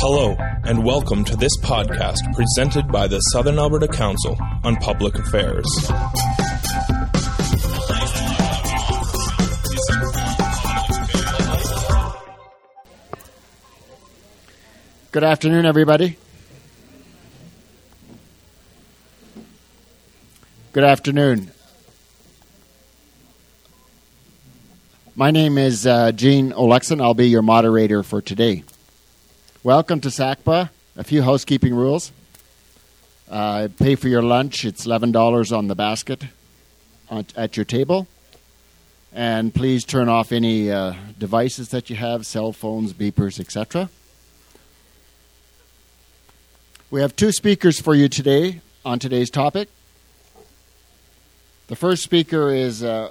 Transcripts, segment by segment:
Hello, and welcome to this podcast presented by the Southern Alberta Council on Public Affairs. Good afternoon, everybody. Good afternoon. My name is uh, Gene Olexon. I'll be your moderator for today. Welcome to SACPA. A few housekeeping rules. Uh, pay for your lunch. It's $11 on the basket at your table. And please turn off any uh, devices that you have, cell phones, beepers, etc. We have two speakers for you today on today's topic. The first speaker is uh,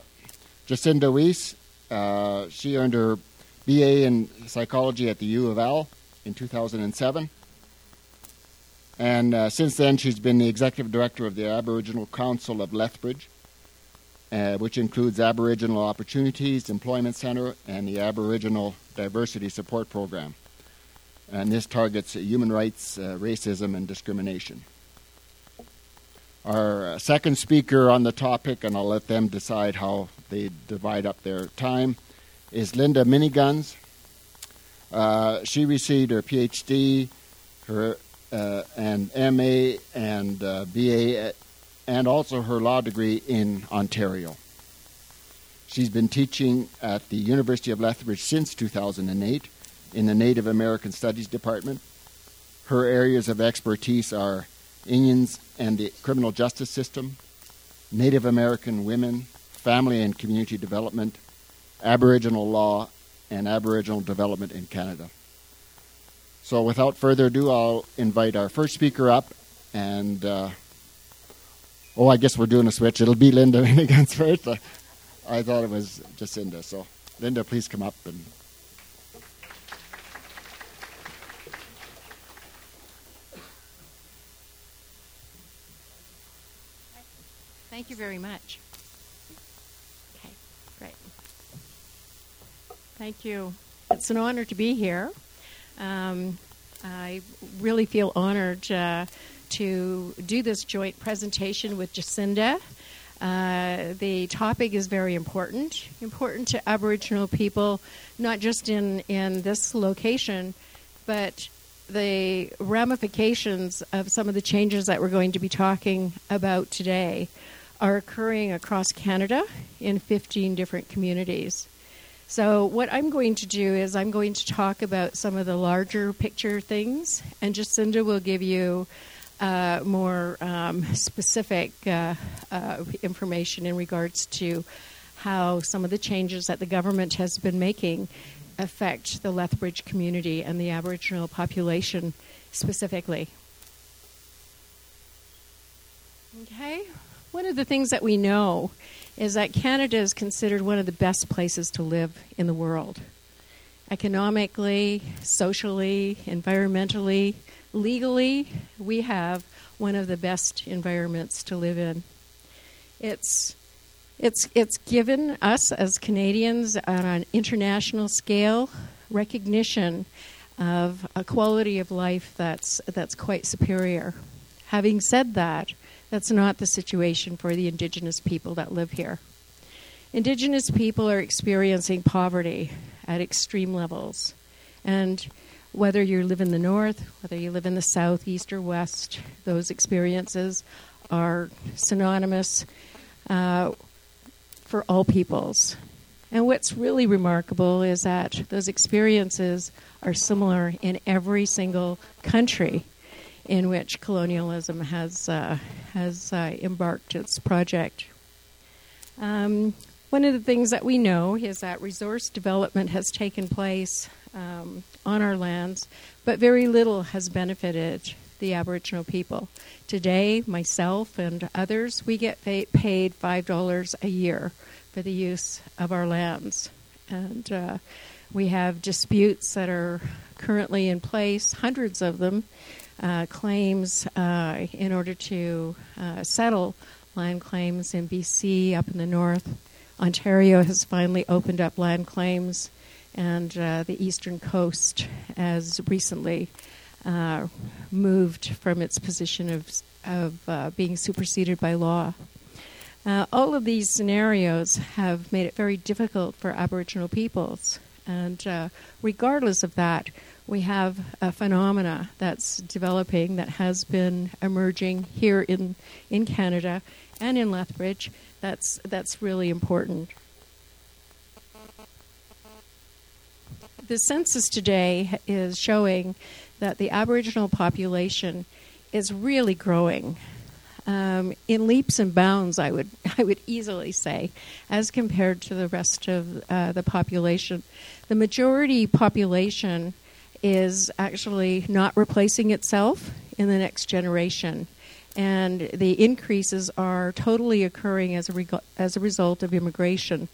Jacinda Weiss. Uh, she earned her BA in psychology at the U of L in 2007. And uh, since then, she's been the executive director of the Aboriginal Council of Lethbridge, uh, which includes Aboriginal Opportunities Employment Center and the Aboriginal Diversity Support Program and this targets human rights, uh, racism, and discrimination. Our uh, second speaker on the topic, and I'll let them decide how they divide up their time, is Linda Many Guns. Uh, she received her PhD, her uh, and MA and uh, BA, and also her law degree in Ontario. She's been teaching at the University of Lethbridge since 2008 in the Native American Studies Department. Her areas of expertise are Indians and the criminal justice system, Native American women, family and community development, Aboriginal law, and Aboriginal development in Canada. So, without further ado, I'll invite our first speaker up. And, uh, oh, I guess we're doing a switch. It'll be Linda against first. I thought it was Jacinda. So, Linda, please come up and Thank you very much. Okay, great. Thank you. It's an honor to be here. Um, I really feel honored uh, to do this joint presentation with Jacinda. Uh, the topic is very important, important to Aboriginal people, not just in, in this location, but the ramifications of some of the changes that we're going to be talking about today are occurring across Canada in 15 different communities. So, what I'm going to do is I'm going to talk about some of the larger picture things, and Jacinda will give you uh, more um, specific uh, uh, information in regards to how some of the changes that the government has been making affect the Lethbridge community and the Aboriginal population specifically. Okay, one of the things that we know is that Canada is considered one of the best places to live in the world. Economically, socially, environmentally, legally, we have one of the best environments to live in. It's it's it's given us as Canadians on an international scale recognition of a quality of life that's that's quite superior. Having said that, that's not the situation for the indigenous people that live here. Indigenous people are experiencing poverty at extreme levels. And whether you live in the north, whether you live in the south, east, or west, those experiences are synonymous uh, for all peoples. And what's really remarkable is that those experiences are similar in every single country in which colonialism has uh, has uh, embarked its project. Um, one of the things that we know is that resource development has taken place um, on our lands, but very little has benefited the Aboriginal people. Today, myself and others, we get paid five dollars a year for the use of our lands, and uh, we have disputes that are currently in place, hundreds of them, claims uh, in order to uh, settle land claims in BC up in the north. Ontario has finally opened up land claims, and uh, the eastern coast has recently uh, moved from its position of, of uh, being superseded by law. Uh, all of these scenarios have made it very difficult for Aboriginal peoples. And uh, regardless of that, we have a phenomena that's developing that has been emerging here in, in Canada and in Lethbridge that's, that's really important. The census today is showing that the Aboriginal population is really growing um, in leaps and bounds. I would I would easily say, as compared to the rest of uh, the population, the majority population is actually not replacing itself in the next generation. And the increases are totally occurring as a, reg- as a result of immigration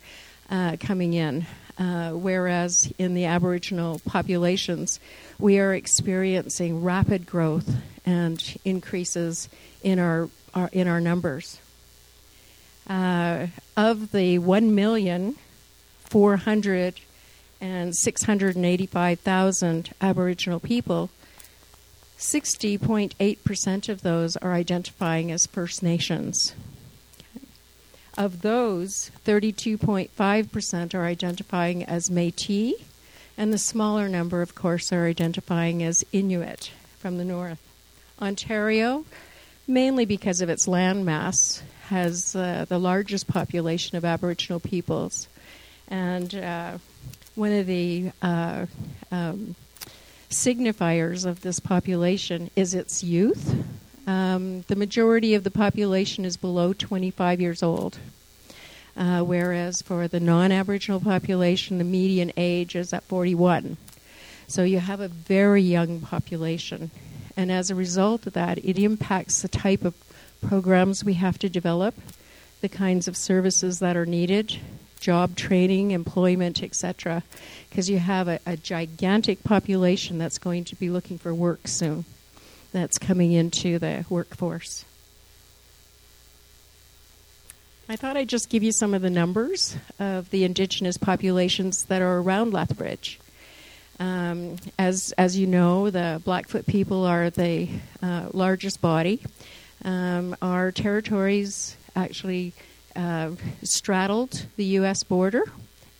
uh, coming in. Uh, whereas in the Aboriginal populations, we are experiencing rapid growth and increases in our, our in our numbers. Uh, of the one million four hundred and six hundred and eighty-five thousand Aboriginal people, 60.8% of those are identifying as First Nations. Of those, 32.5% are identifying as Metis, and the smaller number, of course, are identifying as Inuit from the north. Ontario, mainly because of its landmass, has uh, the largest population of Aboriginal peoples. And uh, one of the uh, um, signifiers of this population is its youth. Um, the majority of the population is below 25 years old, uh, whereas for the non Aboriginal population, the median age is at 41. So you have a very young population. And as a result of that, it impacts the type of programs we have to develop, the kinds of services that are needed, job training, employment, etc because you have a, a, gigantic population that's going to be looking for work soon, that's coming into the workforce. I thought I'd just give you some of the numbers of the indigenous populations that are around Lethbridge. Um, as, as you know, the Blackfoot people are the uh, largest body. Um, our territories actually uh, straddled the U.S. border,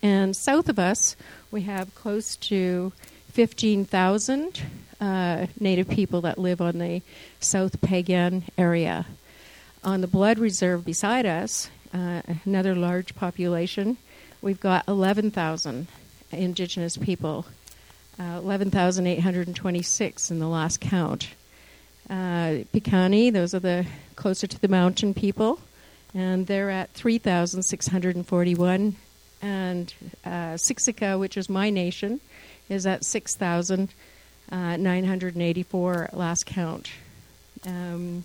and south of us we have close to 15,000 uh, Native people that live on the South Piegan area. On the blood reserve beside us, uh, another large population, we've got 11,000 Indigenous people, uh, 11,826 in the last count. Uh, Piikani, those are the closer to the mountain people, and they're at 3,641 and uh, Siksika, which is my nation, is at 6,984 uh, last count. Um,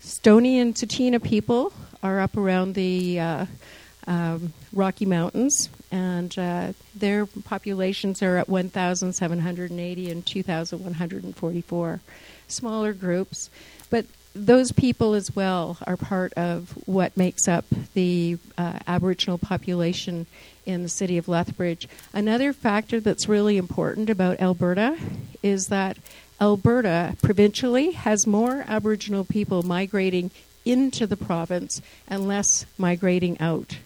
Stoney and Tsuut'ina people are up around the uh, um, Rocky Mountains, and uh, their populations are at 1,780 and 2,144. Smaller groups, but those people as well are part of what makes up the uh, Aboriginal population in the city of Lethbridge. Another factor that's really important about Alberta is that Alberta provincially has more Aboriginal people migrating into the province and less migrating out.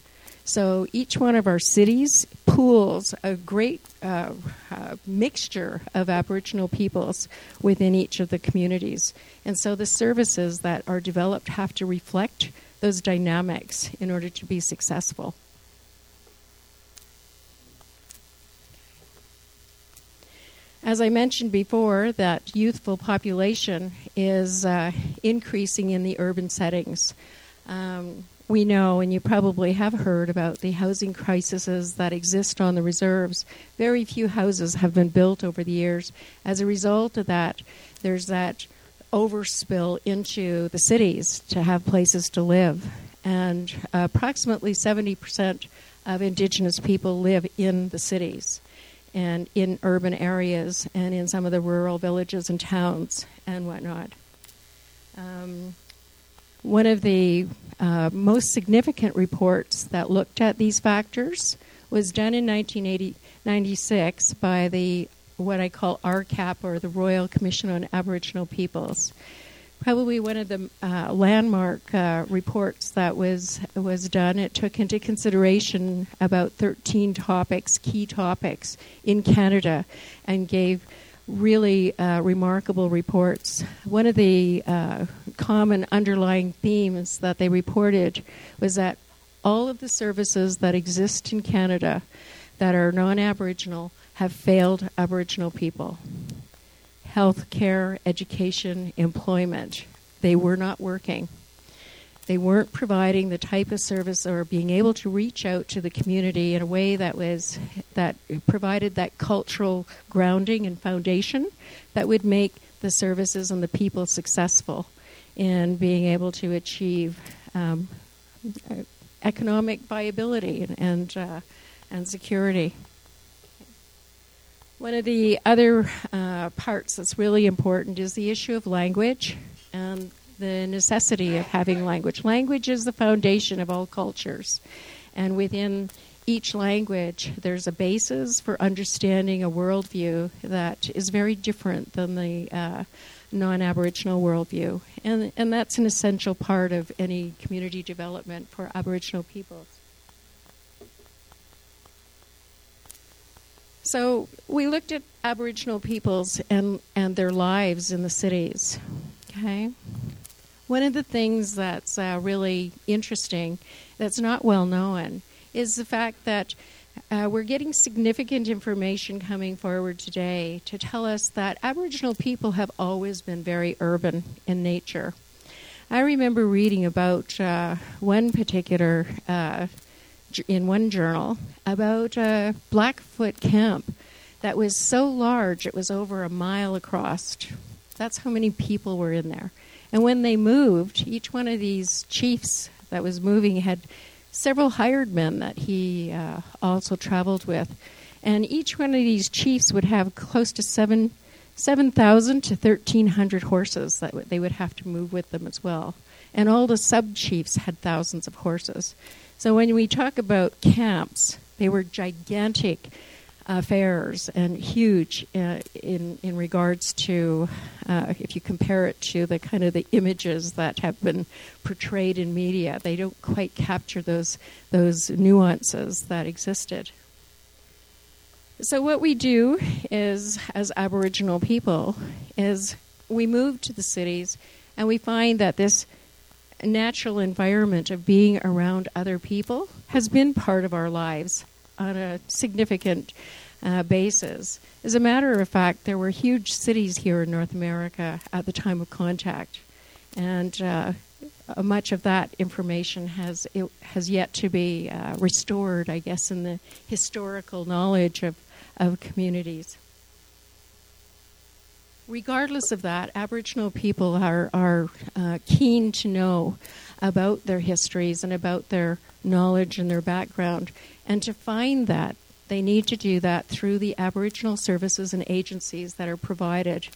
So each one of our cities pools a great uh, uh, mixture of Aboriginal peoples within each of the communities. And so the services that are developed have to reflect those dynamics in order to be successful. As I mentioned before, that youthful population is uh, increasing in the urban settings. Um, we know, and you probably have heard about the housing crises that exist on the reserves. Very few houses have been built over the years. As a result of that, there's that overspill into the cities to have places to live. And uh, approximately 70% of Indigenous people live in the cities and in urban areas and in some of the rural villages and towns and whatnot. Um, one of the uh, most significant reports that looked at these factors was done in 1996 by the what I call RCAP, or the Royal Commission on Aboriginal Peoples. Probably one of the uh, landmark uh, reports that was was done. It took into consideration about 13 topics, key topics in Canada, and gave really uh, remarkable reports. One of the uh, common underlying themes that they reported was that all of the services that exist in Canada that are non Aboriginal have failed Aboriginal people. Health care, education, employment. They were not working. They weren't providing the type of service or being able to reach out to the community in a way that was that provided that cultural grounding and foundation that would make the services and the people successful in being able to achieve um, economic viability and and, uh, and security. One of the other uh, parts that's really important is the issue of language and the necessity of having language. Language is the foundation of all cultures, and within each language, there's a basis for understanding a worldview that is very different than the uh, non Aboriginal worldview. And, and that's an essential part of any community development for Aboriginal peoples. So we looked at Aboriginal peoples and, and their lives in the cities. Okay? One of the things that's uh, really interesting, that's not well known, is the fact that uh, we're getting significant information coming forward today to tell us that Aboriginal people have always been very urban in nature. I remember reading about uh, one particular, uh, in one journal, about a Blackfoot camp that was so large it was over a mile across. That's how many people were in there. And when they moved, each one of these chiefs that was moving had several hired men that he uh, also traveled with. And each one of these chiefs would have close to seven, 7,000 to 1,300 horses that w- they would have to move with them as well. And all the sub chiefs had thousands of horses. So when we talk about camps, they were gigantic affairs and huge uh, in in regards to uh, if you compare it to the kind of the images that have been portrayed in media, they don't quite capture those those nuances that existed. So what we do is, as Aboriginal people, is we move to the cities and we find that this natural environment of being around other people has been part of our lives on a significant uh, basis. As a matter of fact, there were huge cities here in North America at the time of contact, and uh, much of that information has has yet to be uh, restored, I guess, in the historical knowledge of, of communities. Regardless of that, Aboriginal people are are uh, keen to know about their histories and about their knowledge and their background, and to find that they need to do that through the Aboriginal services and agencies that are provided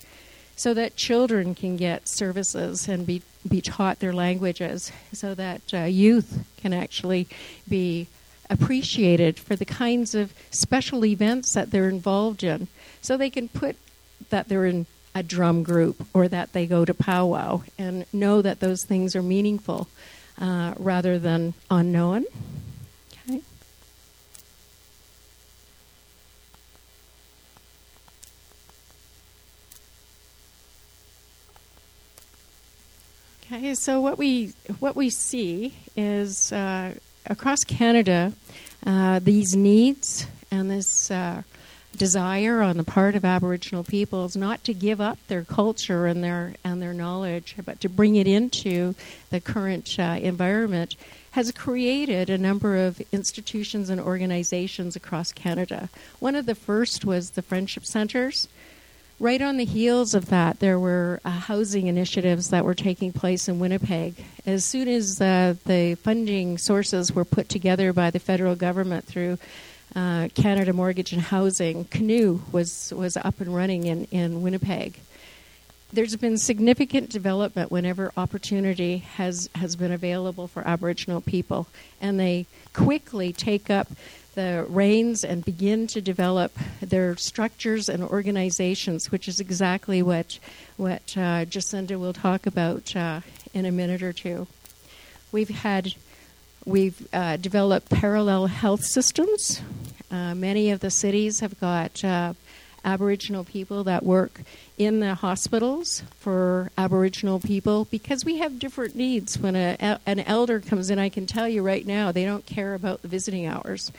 so that children can get services and be, be taught their languages, so that uh, youth can actually be appreciated for the kinds of special events that they're involved in. So they can put that they're in a drum group or that they go to powwow and know that those things are meaningful uh, rather than unknown. Okay, Okay, so what we what we see is uh, across Canada, uh, these needs and this uh, desire on the part of Aboriginal peoples not to give up their culture and their and their knowledge, but to bring it into the current uh, environment, has created a number of institutions and organizations across Canada. One of the first was the Friendship Centres. Right on the heels of that, there were uh, housing initiatives that were taking place in Winnipeg. As soon as uh, the funding sources were put together by the federal government through uh, Canada Mortgage and Housing, Kinew was, was up and running in, in Winnipeg. There's been significant development whenever opportunity has, has been available for Aboriginal people, and they quickly take up the reins and begin to develop their structures and organizations, which is exactly what what uh, Jacinda will talk about uh, in a minute or two. We've had we've uh, developed parallel health systems. Uh, many of the cities have got uh, Aboriginal people that work in the hospitals for Aboriginal people because we have different needs. When a, an elder comes in, I can tell you right now, they don't care about the visiting hours,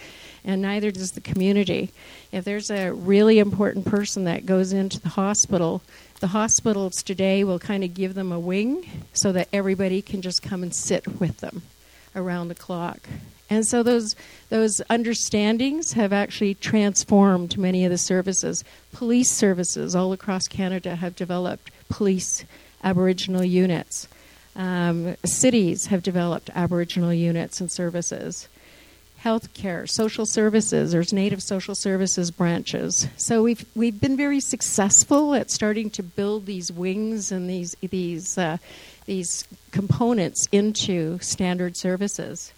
and neither does the community. If there's a really important person that goes into the hospital, the hospitals today will kind of give them a wing so that everybody can just come and sit with them around the clock. And so those those understandings have actually transformed many of the services. Police services all across Canada have developed police Aboriginal units. Um, cities have developed Aboriginal units and services. Healthcare, social services, there's Native social services branches. So we've we've been very successful at starting to build these wings and these these uh, these components into standard services.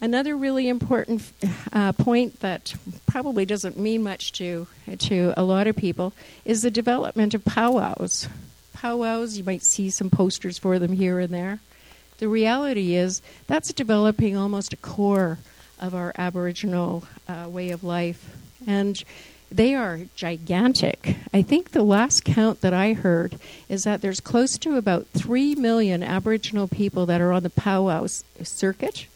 Another really important uh, point that probably doesn't mean much to to a lot of people is the development of powwows. Powwows, you might see some posters for them here and there. The reality is that's developing almost a core of our Aboriginal uh, way of life, and they are gigantic. I think the last count that I heard is that there's close to about three million Aboriginal people that are on the powwow circuit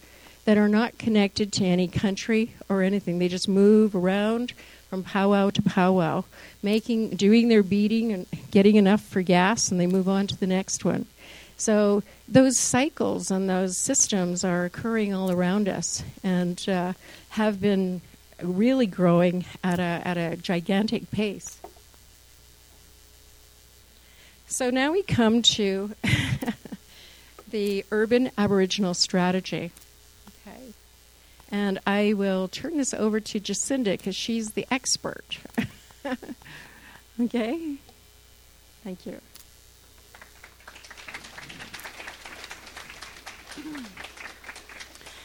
that are not connected to any country or anything. They just move around from powwow to powwow, making, doing their beating and getting enough for gas, and they move on to the next one. So those cycles and those systems are occurring all around us and uh, have been really growing at a, at a gigantic pace. So now we come to the urban Aboriginal strategy. Okay. And I will turn this over to Jacinda because she's the expert. okay? Thank you.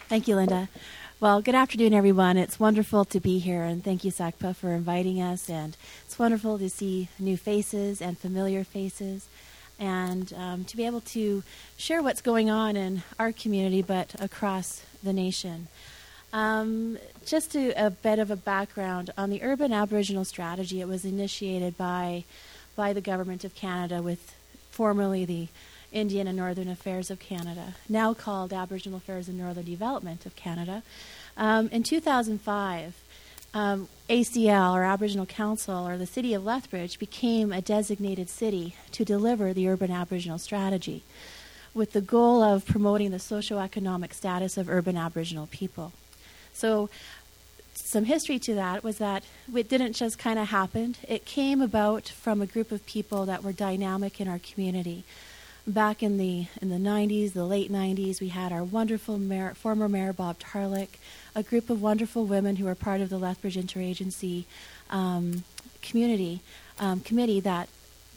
Thank you, Linda. Well, good afternoon, everyone. It's wonderful to be here, and thank you, SACPA, for inviting us. And it's wonderful to see new faces and familiar faces, and um, to be able to share what's going on in our community, but across the nation. Um, just to, a bit of a background on the urban Aboriginal strategy, it was initiated by by the government of Canada with formerly the Indian and Northern Affairs of Canada, now called Aboriginal Affairs and Northern Development of Canada. Um, in 2005, um, ACL, or Aboriginal Council, or the City of Lethbridge, became a designated city to deliver the urban Aboriginal strategy with the goal of promoting the socio-economic status of urban Aboriginal people. So, some history to that was that it didn't just kind of happen. It came about from a group of people that were dynamic in our community. Back in the in the 90s, the late 90s, we had our wonderful mayor, former mayor Bob Tarleck, a group of wonderful women who were part of the Lethbridge Interagency um, community um, committee that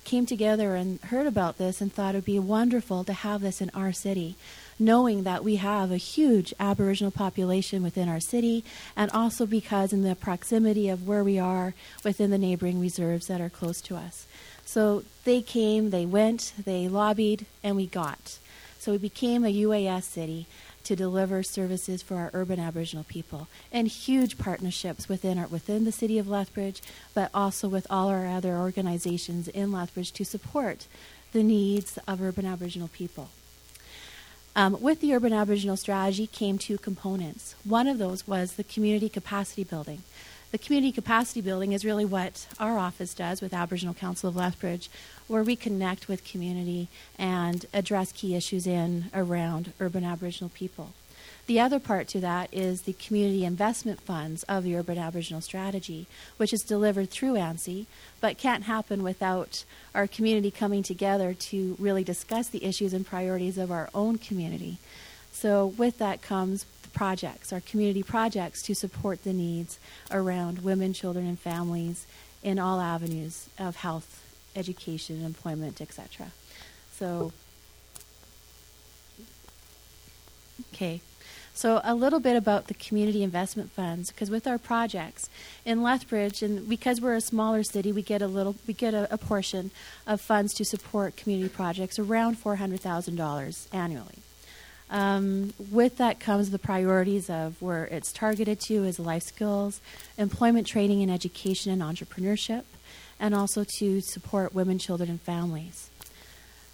came together and heard about this and thought it would be wonderful to have this in our city knowing that we have a huge Aboriginal population within our city, and also because in the proximity of where we are within the neighboring reserves that are close to us. So they came, they went, they lobbied, and we got. So we became a UAS city to deliver services for our urban Aboriginal people, and huge partnerships within our, within the city of Lethbridge, but also with all our other organizations in Lethbridge to support the needs of urban Aboriginal people. Um, with the Urban Aboriginal Strategy came two components. One of those was the community capacity building. The community capacity building is really what our office does with Aboriginal Council of Lethbridge, where we connect with community and address key issues in around urban Aboriginal people. The other part to that is the community investment funds of the Urban Aboriginal Strategy, which is delivered through ANSI, but can't happen without our community coming together to really discuss the issues and priorities of our own community. So, with that comes the projects, our community projects to support the needs around women, children, and families in all avenues of health, education, employment, etc. So, okay. So, a little bit about the community investment funds, because with our projects in Lethbridge, and because we're a smaller city, we get a little, we get a, a portion of funds to support community projects, around four hundred thousand dollars annually. Um, with that comes the priorities of where it's targeted to is life skills, employment training and education and entrepreneurship, and also to support women, children, and families.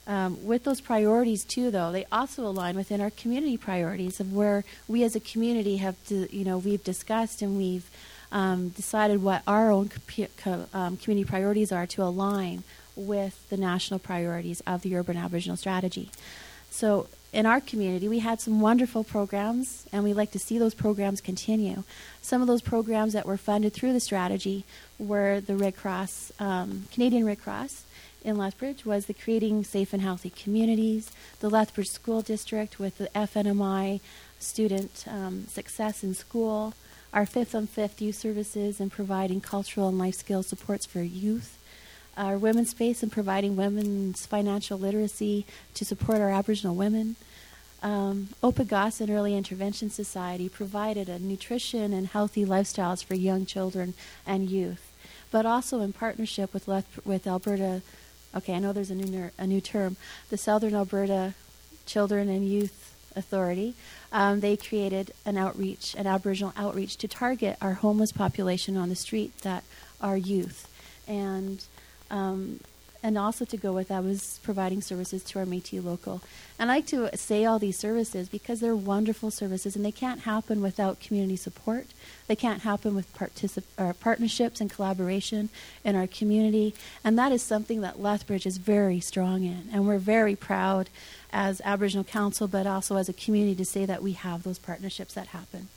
Um, with those priorities too, though, they also align within our community priorities of where we as a community have to, you know, we've discussed and we've um, decided what our own co- um, community priorities are to align with the national priorities of the Urban Aboriginal Strategy. So, in our community, we had some wonderful programs, and we like to see those programs continue. Some of those programs that were funded through the strategy were the Red Cross, um, Canadian Red Cross, in Lethbridge was the Creating Safe and Healthy Communities, the Lethbridge School District with the FNMI Student um, Success in School, our Fifth on Fifth Youth Services and providing cultural and life skills supports for youth, our Women's Space and providing women's financial literacy to support our Aboriginal women. Um, Opokaa'sin Early Intervention Society provided a nutrition and healthy lifestyles for young children and youth, but also in partnership with, Leth- with Alberta okay, I know there's a new, ner- a new term, the Southern Alberta Children and Youth Authority. Um, they created an outreach, an Aboriginal outreach to target our homeless population on the street that are youth. And um, and also to go with that was providing services to our Métis local. And I like to say all these services because they're wonderful services, and they can't happen without community support. They can't happen with particip- uh, partnerships and collaboration in our community, and that is something that Lethbridge is very strong in, and we're very proud as Aboriginal Council, but also as a community to say that we have those partnerships that happen.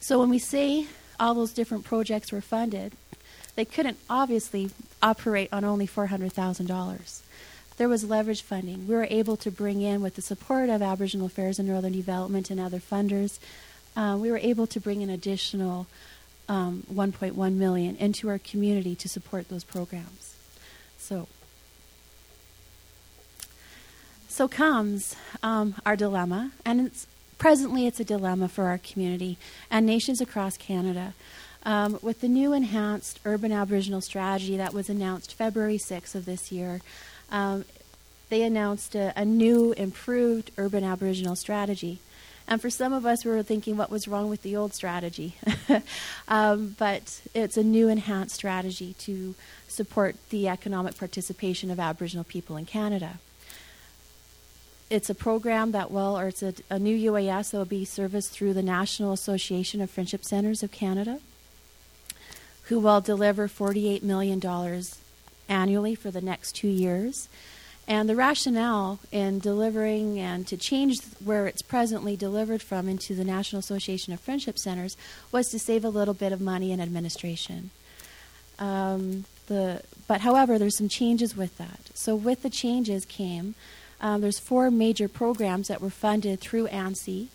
So when we say all those different projects were funded, they couldn't obviously operate on only $400,000. There was leverage funding. We were able to bring in, with the support of Aboriginal Affairs and Northern Development and other funders, uh, we were able to bring an additional um, 1.1 million into our community to support those programs. So, so comes um, our dilemma, and it's, presently it's a dilemma for our community and nations across Canada. Um, with the new enhanced urban Aboriginal strategy that was announced February 6th of this year, um, they announced a, a, new, improved urban Aboriginal strategy. And for some of us, we were thinking what was wrong with the old strategy. um, but it's a new, enhanced strategy to support the economic participation of Aboriginal people in Canada. It's a program that will, or it's a, a new UAS that will be serviced through the National Association of Friendship Centers of Canada who will deliver $48 million annually for the next two years. And the rationale in delivering and to change where it's presently delivered from into the National Association of Friendship Centers was to save a little bit of money in administration. Um, the, but however, there's some changes with that. So with the changes came, um, there's four major programs that were funded through ANSI.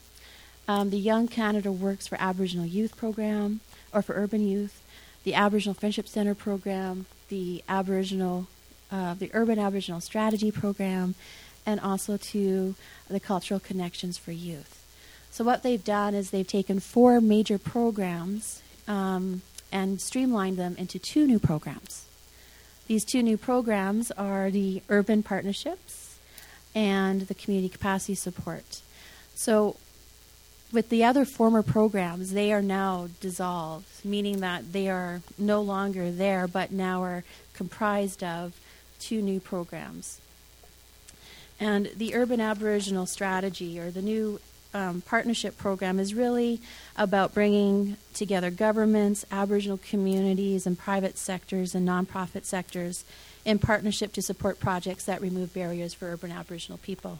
Um, the Young Canada Works for Aboriginal Youth program, or for urban youth the Aboriginal Friendship Center program, the Aboriginal, uh, the Urban Aboriginal Strategy program, and also to the Cultural Connections for Youth. So what they've done is they've taken four major programs um, and streamlined them into two new programs. These two new programs are the Urban Partnerships and the Community Capacity Support. So with the other former programs, they are now dissolved, meaning that they are no longer there, but now are comprised of two new programs. And the Urban Aboriginal Strategy, or the new um, partnership program, is really about bringing together governments, Aboriginal communities, and private sectors and nonprofit sectors in partnership to support projects that remove barriers for urban Aboriginal people.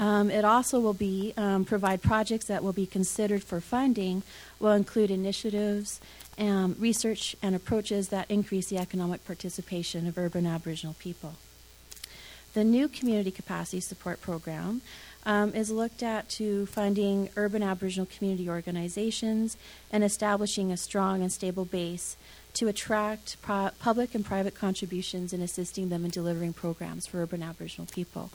Um, it also will be um, provide projects that will be considered for funding will include initiatives, um, research, and approaches that increase the economic participation of urban Aboriginal people. The new community capacity support program um, is looked at to funding urban Aboriginal community organizations and establishing a strong and stable base to attract pro- public and private contributions and assisting them in delivering programs for urban Aboriginal people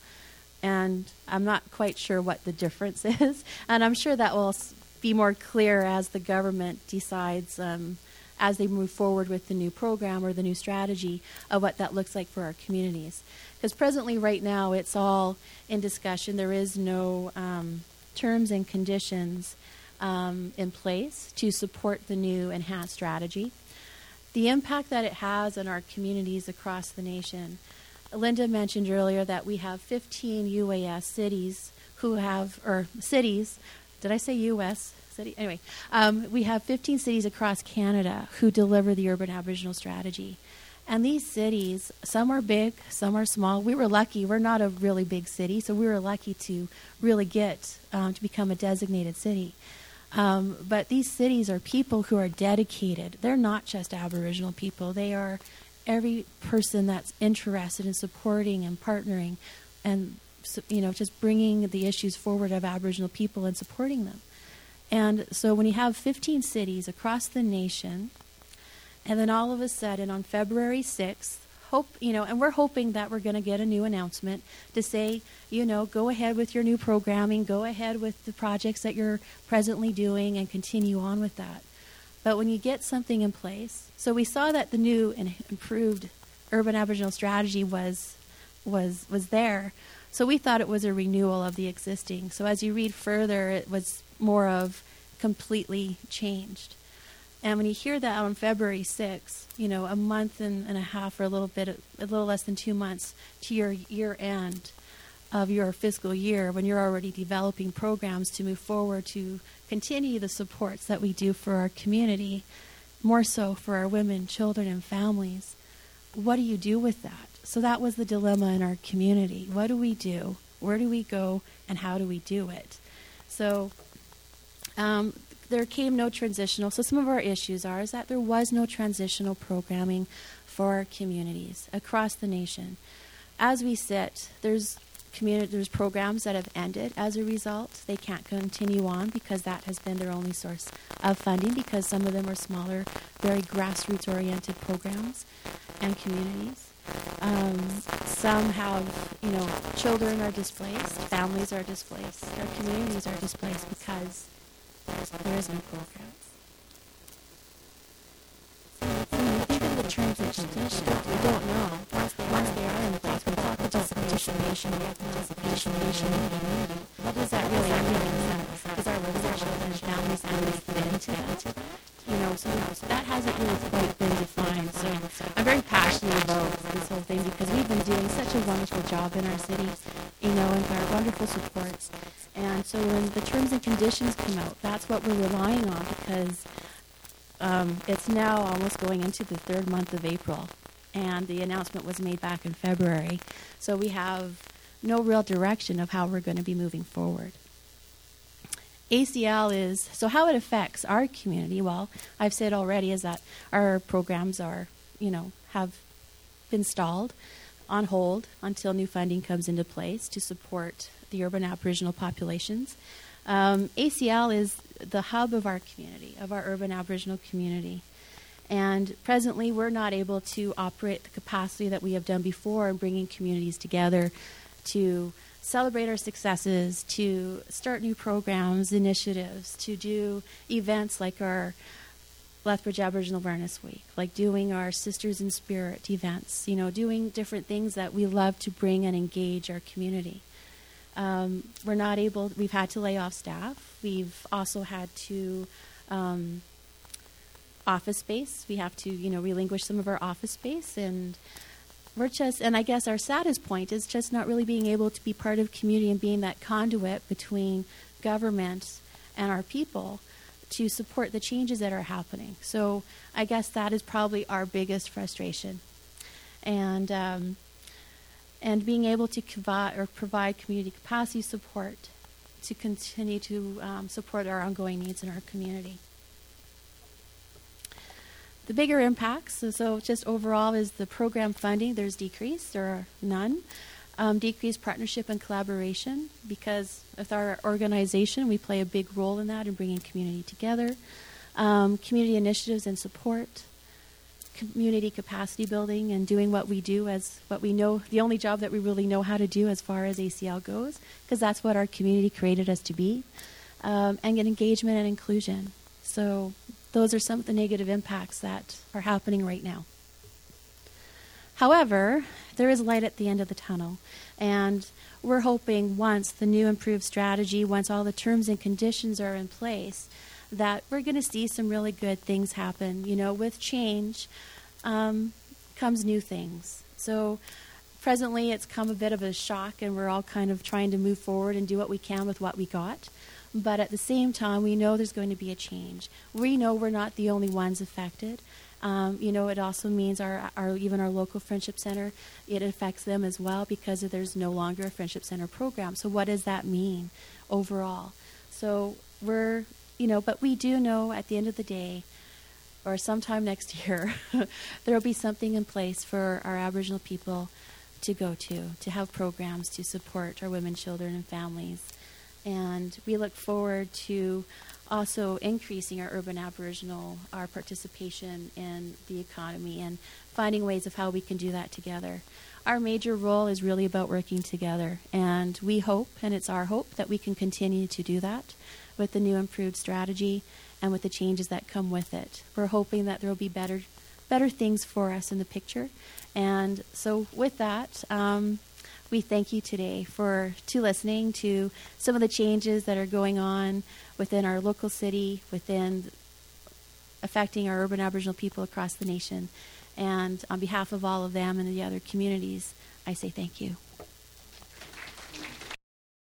and I'm not quite sure what the difference is. And I'm sure that will be more clear as the government decides, um, as they move forward with the new program or the new strategy, of what that looks like for our communities. Because presently, right now, it's all in discussion. There is no um, terms and conditions um, in place to support the new enhanced strategy. The impact that it has on our communities across the nation Linda mentioned earlier that we have 15 UAS cities who have, or cities, did I say US? City? Anyway, um, we have 15 cities across Canada who deliver the urban Aboriginal strategy. And these cities, some are big, some are small. We were lucky. We're not a really big city, so we were lucky to really get um, to become a designated city. Um, but these cities are people who are dedicated. They're not just Aboriginal people. They are every person that's interested in supporting and partnering and you know just bringing the issues forward of aboriginal people and supporting them. And so when you have 15 cities across the nation and then all of a sudden on february 6th hope you know and we're hoping that we're going to get a new announcement to say you know go ahead with your new programming go ahead with the projects that you're presently doing and continue on with that but when you get something in place, so we saw that the new and improved urban Aboriginal strategy was was was there. So we thought it was a renewal of the existing. So as you read further, it was more of completely changed. And when you hear that on February 6th, you know, a month and, and a half or a little bit, a little less than two months to your year end of your fiscal year, when you're already developing programs to move forward to continue the supports that we do for our community, more so for our women, children, and families. What do you do with that? So that was the dilemma in our community. What do we do? Where do we go? And how do we do it? So um, there came no transitional. So some of our issues are is that there was no transitional programming for our communities across the nation. As we sit, there's community there's programs that have ended as a result. They can't continue on because that has been their only source of funding because some of them are smaller, very grassroots oriented programs and communities. Um, some have, you know, children are displaced, families are displaced, our communities are displaced because there is no programs. The and conditions. We don't know. Once they are in place, we talk about participation, participation the. What does that really mean? Is our families going to fit into that? You know, so that hasn't really quite been defined. So I'm very passionate about this whole thing because we've been doing such a wonderful job in our city, you know, and our wonderful supports. And so when the terms and conditions come out, that's what we're relying on because um, it's now almost going into the third month of April and the announcement was made back in February. So we have no real direction of how we're going to be moving forward. ACL is so how it affects our community. Well, I've said already is that our programs are, you know, have been stalled on hold until new funding comes into place to support the urban Aboriginal populations. Um, ACL is the hub of our community, of our urban Aboriginal community. And presently, we're not able to operate the capacity that we have done before in bringing communities together to celebrate our successes, to start new programs, initiatives, to do events like our Lethbridge Aboriginal Awareness Week, like doing our Sisters in Spirit events, you know, doing different things that we love to bring and engage our community. Um, we're not able, we've had to lay off staff. We've also had to um, office space. We have to, you know, relinquish some of our office space and we're just and I guess our saddest point is just not really being able to be part of community and being that conduit between government and our people to support the changes that are happening. So I guess that is probably our biggest frustration. And um, and being able to provide or provide community capacity support to continue to um, support our ongoing needs in our community. The bigger impacts, so, so, just overall, is the program funding. There's decrease or none. Um, decreased partnership and collaboration because with our organization, we play a big role in that in bringing community together. Um, community initiatives and support. Community capacity building and doing what we do as what we know, the only job that we really know how to do as far as ACL goes, because that's what our community created us to be, um, and get engagement and inclusion. So those are some of the negative impacts that are happening right now. However, there is light at the end of the tunnel, and we're hoping once the new improved strategy, once all the terms and conditions are in place, that we're going to see some really good things happen. You know, with change um, comes new things. So presently it's come a bit of a shock, and we're all kind of trying to move forward and do what we can with what we got. But at the same time, we know there's going to be a change. We know we're not the only ones affected. Um, you know, it also means our, our even our local friendship center, it affects them as well because there's no longer a friendship center program. So what does that mean overall? So we're you know, but we do know at the end of the day, or sometime next year, there will be something in place for our Aboriginal people to go to, to have programs to support our women, children, and families. And we look forward to also increasing our urban Aboriginal, our participation in the economy, and finding ways of how we can do that together. Our major role is really about working together, and we hope, and it's our hope, that we can continue to do that with the new improved strategy and with the changes that come with it. We're hoping that there will be better better things for us in the picture. And so with that, um, we thank you today for to listening to some of the changes that are going on within our local city, within affecting our urban Aboriginal people across the nation. And on behalf of all of them and the other communities, I say thank you.